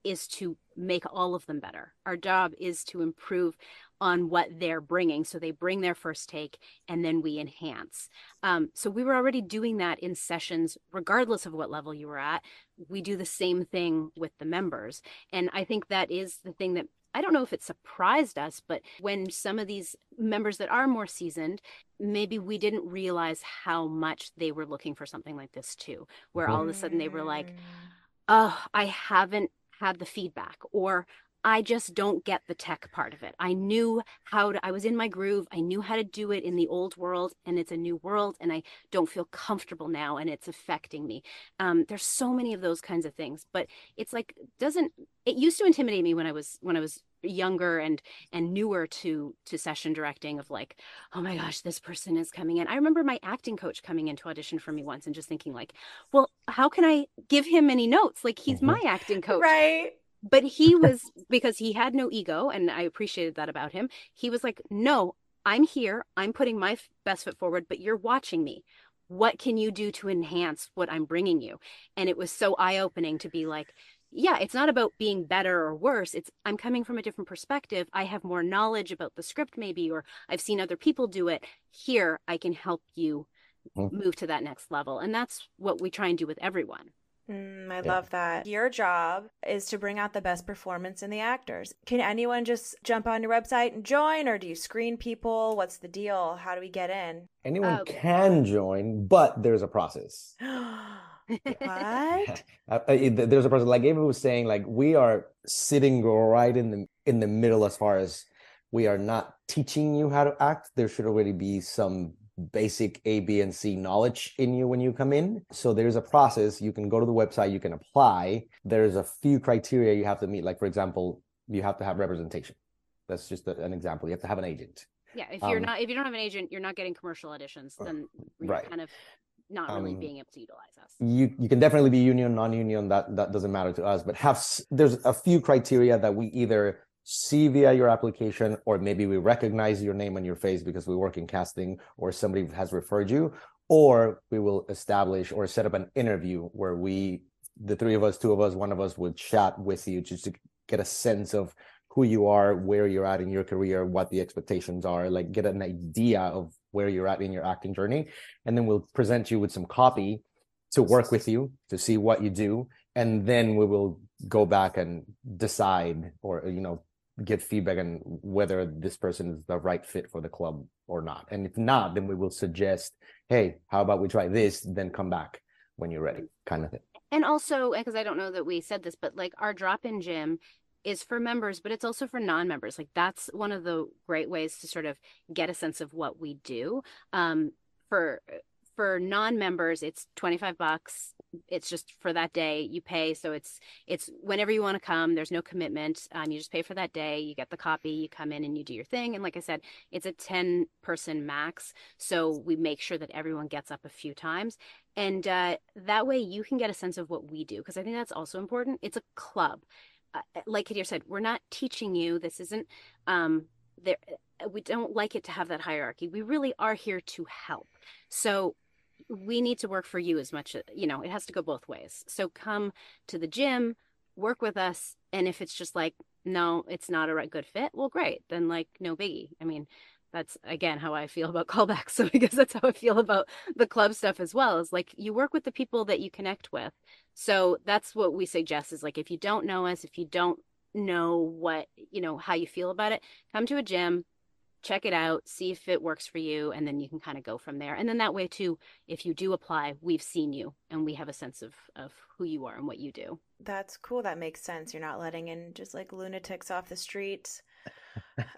is to make all of them better. Our job is to improve on what they're bringing. So they bring their first take and then we enhance. Um, so we were already doing that in sessions, regardless of what level you were at. We do the same thing with the members. And I think that is the thing that I don't know if it surprised us, but when some of these members that are more seasoned, maybe we didn't realize how much they were looking for something like this too, where all of a sudden they were like, oh, I haven't had the feedback, or I just don't get the tech part of it. I knew how to, I was in my groove. I knew how to do it in the old world, and it's a new world, and I don't feel comfortable now, and it's affecting me. Um, there's so many of those kinds of things, but it's like, doesn't, it used to intimidate me when I was, when I was younger and and newer to to session directing of like oh my gosh this person is coming in i remember my acting coach coming in to audition for me once and just thinking like well how can i give him any notes like he's Mhm. my acting coach Right. But he was because he had no ego and i appreciated that about him he was like no i'm here i'm putting my f- best foot forward but you're watching me what can you do to enhance what i'm bringing you and it was so eye-opening to be like yeah, it's not about being better or worse. It's I'm coming from a different perspective. I have more knowledge about the script, maybe, or I've seen other people do it. Here, I can help you Mhm. move to that next level. And that's what we try and do with everyone. Mm, I Yeah. love that. Your job is to bring out the best performance in the actors. Can anyone just jump on your website and join, or do you screen people? What's the deal? How do we get in? Anyone Uh, can join, but there's a process. what? Uh, uh, it- there's a process. Like Ava was saying, like we are sitting right in the in the middle as far as we are not teaching you how to act. There should already be some basic A, B, and C knowledge in you when you come in. So there's a process. You can go to the website, you can apply. There's a few criteria you have to meet. Like, for example, you have to have representation. That's just an example. You have to have an agent. Yeah, if you're Um, not if you don't have an agent, you're not getting commercial auditions, then you're right. kind of not really Um, being able to utilize us. you you can definitely be union non-union that that doesn't matter to us but have there's a few criteria that we either see via your application or maybe we recognize your name on your face because we work in casting or somebody has referred you or we will establish or set up an interview where we the three of us two of us one of us would chat with you just to get a sense of who you are where you're at in your career what the expectations are like get an idea of where you're at in your acting journey. And then we'll present you with some copy to work with you to see what you do. And then we will go back and decide or you know get feedback on whether this person is the right fit for the club or not and if not then we will suggest hey how about we try this then come back when you're ready kind of thing And also, because I don't know that we said this, but like our drop in gym is for members, but it's also for non members. Like that's one of the great ways to sort of get a sense of what we do. Um, for for non members, it's 25 bucks. It's just for that day you pay. So it's it's whenever you want to come. There's no commitment. Um, you just pay for that day. You get the copy. You come in and you do your thing. And like I said, it's a 10 person max. So we make sure that everyone gets up a few times and uh, that way you can get a sense of what we do because i think that's also important it's a club uh, like kadir said we're not teaching you this isn't um there we don't like it to have that hierarchy we really are here to help so we need to work for you as much you know it has to go both ways so come to the gym work with us and if it's just like no it's not a good fit well great then like no biggie i mean that's again how I feel about callbacks. So I guess that's how I feel about the club stuff as well. Is like you work with the people that you connect with. So that's what we suggest is like if you don't know us, if you don't know what, you know, how you feel about it, come to a gym, check it out, see if it works for you, and then you can kind of go from there. And then that way too, if you do apply, we've seen you and we have a sense of of who you are and what you do. That's cool. That makes sense. You're not letting in just like lunatics off the streets.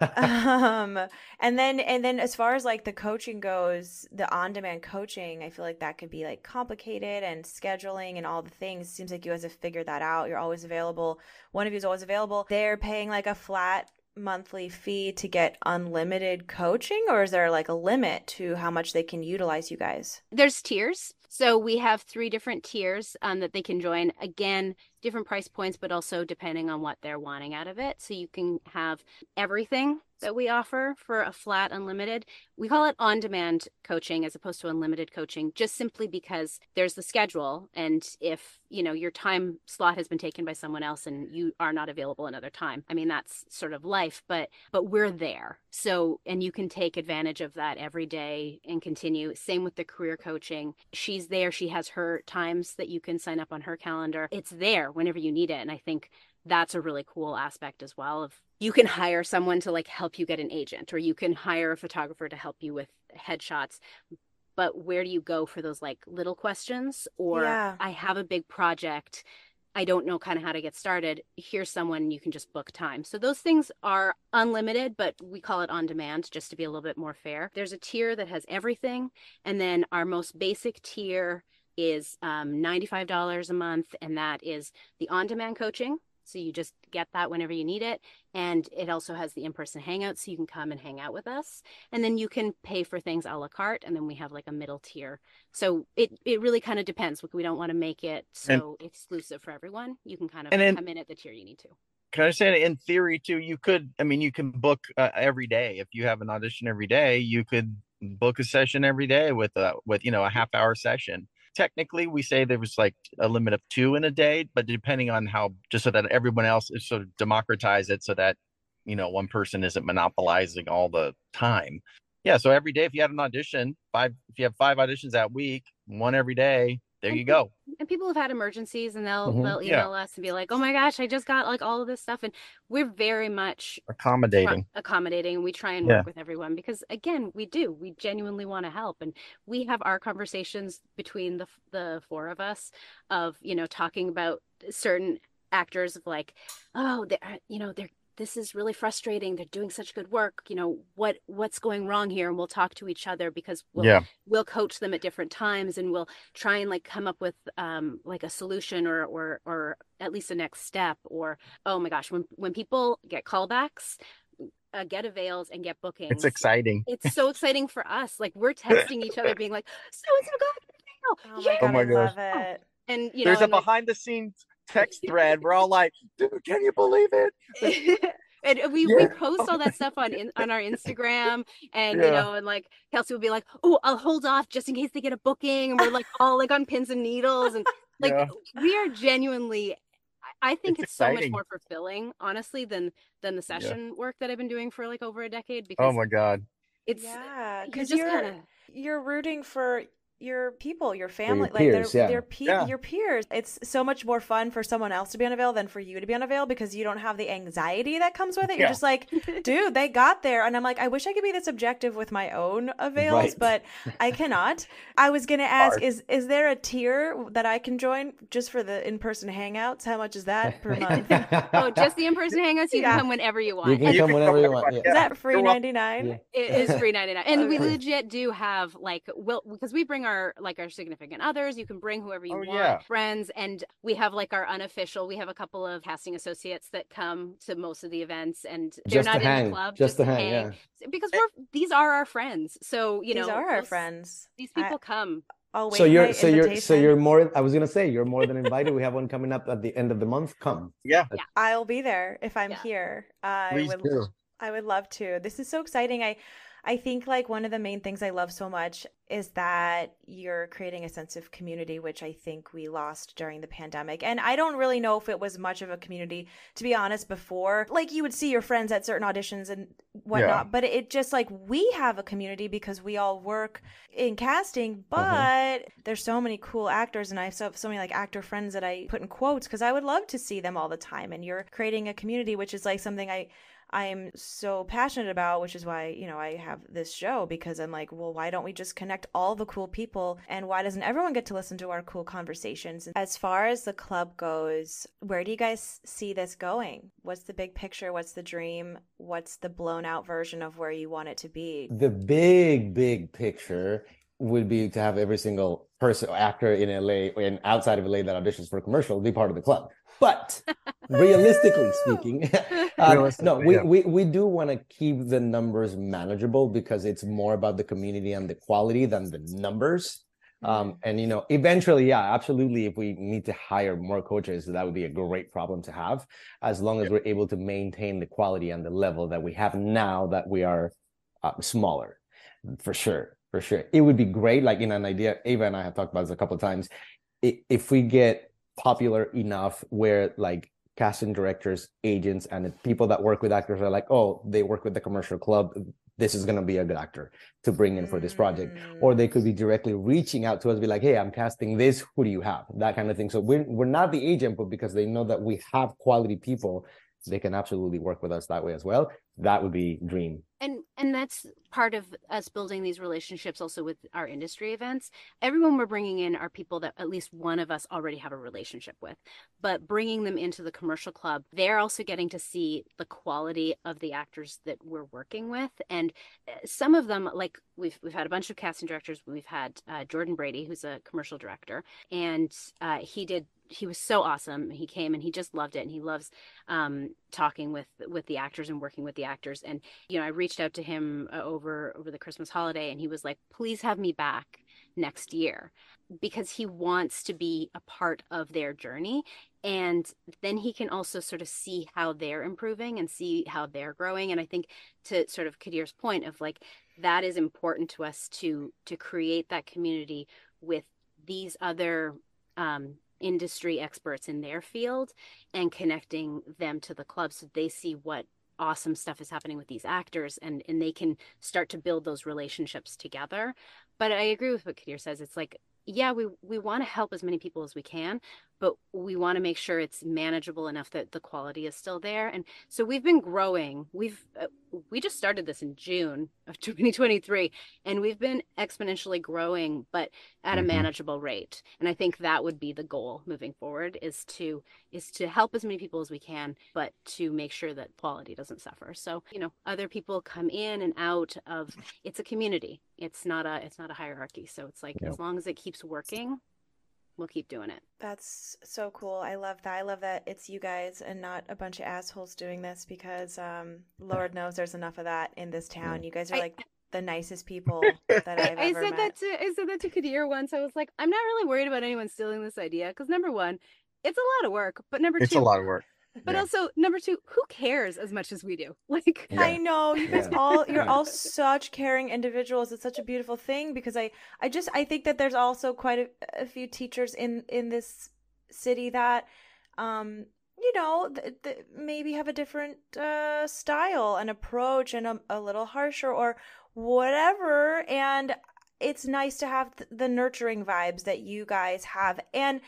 um and then and then as far as like the coaching goes the on-demand coaching i feel like that could be like complicated and scheduling and all the things seems like you guys have figured that out you're always available one of you is always available they're paying like a flat monthly fee to get unlimited coaching or is there like a limit to how much they can utilize you guys There's tiers. So we have three different tiers um, that they can join. Again, different price points, but also depending on what they're wanting out of it. So you can have everything that we offer for a flat unlimited. We call it on demand coaching as opposed to unlimited coaching, just simply because there's the schedule. And if, you know, your time slot has been taken by someone else and you are not available another time, I mean, that's sort of life, but, but we're there. So, and you can take advantage of that every day and continue. Same with the career coaching. She's there. She has her times that you can sign up on her calendar. It's there whenever you need it. And I think that's a really cool aspect as well of you can hire someone to like help you get an agent or you can hire a photographer to help you with headshots. But where do you go for those like little questions? Or Yeah. i have a big project i don't know kind of how to get started here's someone you can just book time. So those things are unlimited but we call it on demand just to be a little bit more fair. There's a tier that has everything and then our most basic tier is um, $95 a month and that is the on-demand coaching so you just get that whenever you need it and it also has the in-person hangout so you can come and hang out with us and then you can pay for things a la carte and then we have like a middle tier so it it really kind of depends we don't want to make it so exclusive for everyone you can kind of And then- come in at the tier you need to Can I say in theory too? You could, I mean, you can book uh, every day. If you have an audition every day, you could book a session every day with a with you know a half hour session. Technically we say there was like a limit of two in a day, but depending on how, just so that everyone else is sort of democratize it so that, you know, one person isn't monopolizing all the time. Yeah. So every day, if you had an audition, five, if you have five auditions that week, one every day, there And you go. and people have had emergencies and they'll Mhm. they'll Yeah. email us and be like oh my gosh i just got like all of this stuff and we're very much Accommodating. accommodating and we try and Yeah. work with everyone because again we do we genuinely want to help and we have our conversations between the the four of us of you know talking about certain actors of like oh they you know they're this is really frustrating they're doing such good work you know what what's going wrong here and we'll talk to each other because we'll yeah. we'll coach them at different times and we'll try and like come up with um like a solution or or or at least a next step or oh my gosh when when people get callbacks uh, get avails and get bookings It's exciting. it's so exciting for us like we're texting each other being like so and so got an avail Oh my yeah god, my I gosh. love it. and you know There's a behind the scenes text thread. We're all like, dude, can you believe it? and and we, we post all that stuff on in, on our Instagram and you know and like Kelsey will be like oh I'll hold off just in case they get a booking and we're like all like on pins and needles and like Yeah. we are genuinely I I think It's it's, so much more fulfilling honestly than than the session work that I've been doing for like over a decade oh Because Oh my God. it's yeah, you're because just you're kind of you're rooting for your people, your family, like peers, they're, yeah. they're pe- Yeah. your peers. It's so much more fun for someone else to be on avail than for you to be on avail because you don't have the anxiety that comes with it. You're Yeah. just like, dude, they got there. And I'm like, I wish I could be this objective with my own avails, Right. but I cannot. I was gonna ask, Hard. is is there a tier that I can join just for the in person hangouts? How much is that per month? oh just the in person hangouts you Yeah. can come whenever you want You can You come can whenever come you want. whenever- Yeah. that free ninety nine? Yeah. It is free ninety nine, and we legit do have like well because we bring our like our significant others. You can bring whoever you Oh, want, yeah. friends, and we have like our unofficial. We have a couple of casting associates that come to most of the events, and they're Just not in hang, the club just to hang, yeah. because eh we're these are our friends. So you know These know are our those- friends. These people come. I'll wait so you're my so you're so you're more i was gonna say you're more than invited we have one coming up at the end of the month come Yeah. I'll be there if I'm Yeah. here. I Please would do. I would love to. This is so exciting. I I think like one of the main things I love so much is that you're creating a sense of community, which I think we lost during the pandemic. And I don't really know if it was much of a community, to be honest, before. Like you would see your friends at certain auditions and whatnot, but it just like we have a community because we all work in casting, mm-hmm. but there's so many cool actors and I have so, so many like actor friends that I put in quotes because I would love to see them all the time. And you're creating a community, which is like something I I am so passionate about, which is why, you know, I have this show because I'm like, well, why don't we just connect all the cool people and why doesn't everyone get to listen to our cool conversations? As far as the club goes, where do you guys see this going? What's the big picture? What's the dream? What's the blown out version of where you want it to be? the big big picture would be to have every single person actor in LA and outside of LA that auditions for a commercial be part of the club. But realistically speaking, uh, no, we, yeah. we we do want to keep the numbers manageable because it's more about the community and the quality than the numbers. Um, and you know, eventually, yeah, absolutely. If we need to hire more coaches, that would be a great problem to have, as long as Yeah. we're able to maintain the quality and the level that we have now that we are uh, smaller, for sure, for sure. It would be great. Like in an idea, Ava and I have talked about this a couple of times. If we get popular enough, where like casting directors, agents, and people that work with actors are like, oh, they work with the commercial club. This is going to be a good actor to bring in for this project or they could be mm. directly reaching out to us, be like, "Hey, I'm casting this. Who do you have?" That kind of thing. So we're we're not the agent, but because they know that we have quality people, they can absolutely work with us that way as well. That would be dream. and and that's part of us building these relationships also with our industry events. Everyone we're bringing in are people that at least one of us already have a relationship with. But bringing them into the commercial club they're also getting to see the quality of the actors that we're working with. And uh, some of them like we've we've had a bunch of casting directors. We've had uh, jordan brady who's a commercial director. And uh, he did he was so awesome. He came and he just loved it and he loves um, talking with with the actors and working with the actors. And you know i reached out to him uh, over over the christmas holiday and he was like please have me back next year because he wants to be a part of their journey. And then he can also sort of see how they're improving and see how they're growing. And i think to sort of kadir's point of like that is important to us to to create that community with these other um, industry experts in their field and connecting them to the club so they see what awesome stuff is happening with these actors and and they can start to build those relationships together. But i agree with what kadir says. It's like yeah we we want to help as many people as we can but we want to make sure it's manageable enough that the quality is still there. And so we've been growing. We've uh, we just started this in june of 2023 and we've been exponentially growing but at Mhm. a manageable rate. And i think that would be the goal moving forward is to is to help as many people as we can but to make sure that quality doesn't suffer. So you know other people come in and out of it's a community. It's not a it's not a hierarchy. So it's like Yeah. as long as it keeps working we'll keep doing it That's so cool. I love that. I love that it's you guys and not a bunch of assholes doing this because um Lord knows there's enough of that in this town. You guys are I- like the nicest people that I've I ever I said met. that to I said that to Kadir once. I was like, I'm not really worried about anyone stealing this idea because number one, it's a lot of work. But number It's two, a lot of work. But yeah. also number two, who cares as much as we do? Like, Yeah. I know you guys Yeah. all you're all such caring individuals. It's such a beautiful thing because I I just I think that there's also quite a, a few teachers in in this city that um you know th- th- maybe have a different uh style and approach and a, a little harsher or whatever and it's nice to have th- the nurturing vibes that you guys have and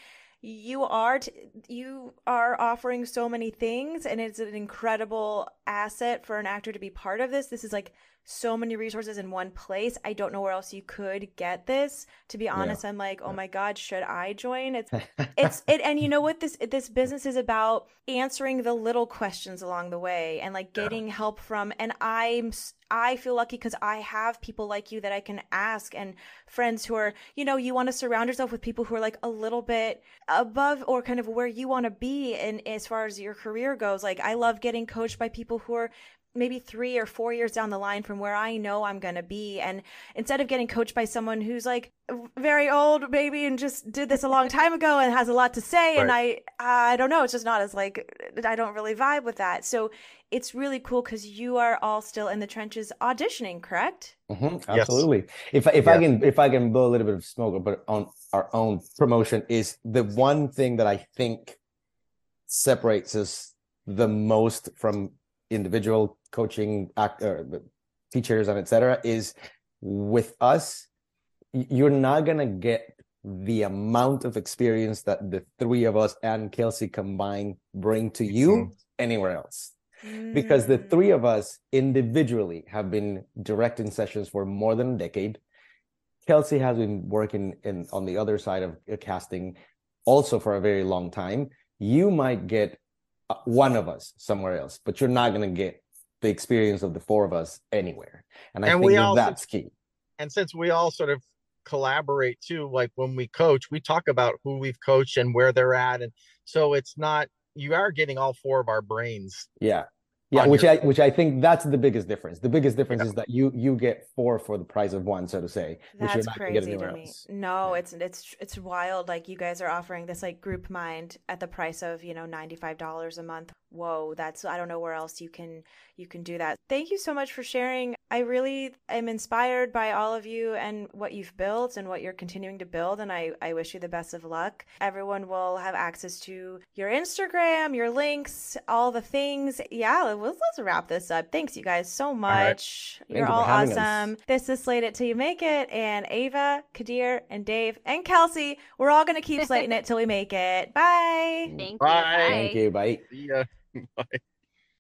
you are t- you are offering so many things and it's an incredible asset for an actor to be part of this. This is like so many resources in one place i don't know where else you could get this. To be honest i'm like oh Yeah. my god should i join? It's it's it and you know what? This this business is about answering the little questions along the way and like Yeah. getting help from and i'm I feel lucky because i have people like you that i can ask and friends who are you know you want to surround yourself with people who are like a little bit above or kind of where you want to be and as far as your career goes. Like i love getting coached by people who are maybe three or four years down the line from where I know I'm going to be. And instead of getting coached by someone who's like very old, maybe, and just did this a long time ago and has a lot to say, and I, I don't know, it's just not as like, I don't really vibe with that. So it's really cool because you are all still in the trenches auditioning, correct? Mhm, Yes. absolutely. If if I can if I can blow a little bit of smoke, but on our own promotion is the one thing that I think separates us the most from individual coaching act or teachers and etc. is with us, you're not gonna get the amount of experience that the three of us and Kelsey combined bring to you Mhm. anywhere else because the Mm. three of us individually have been directing sessions for more than a decade. Kelsey has been working in on the other side of uh, casting also for a very long time. You might get uh, one of us somewhere else, but you're not going to get the experience of the four of us anywhere. And I And think we that also- that's key. and since we all sort of collaborate too like when we coach we talk about who we've coached and where they're at and so it's not you are getting all four of our brains Yeah. Yeah, on which your- I which I think that's the biggest difference. The biggest difference Yeah. is that you you get four for the price of one, so to say, which you're That's not going to get crazy anywhere to me. else. No, Yeah. it's it's it's wild. Like you guys are offering this like group mind at the price of you know ninety five dollars a month. Whoa, that's I don't know where else you can you can do that. Thank you so much for sharing. I really am inspired by all of you and what you've built and what you're continuing to build. And I I wish you the best of luck. Everyone will have access to your Instagram, your links, all the things. Yeah, let's, let's wrap this up. Thanks you guys so much. Thank You're you for all having us. awesome. This is Slate It Till You Make It. And Ava, Kadir, and Dave, and Kelsey, we're all going to keep slating it till we make it. Bye. thank you Bye. Bye. Thank you. Bye. See ya. Bye.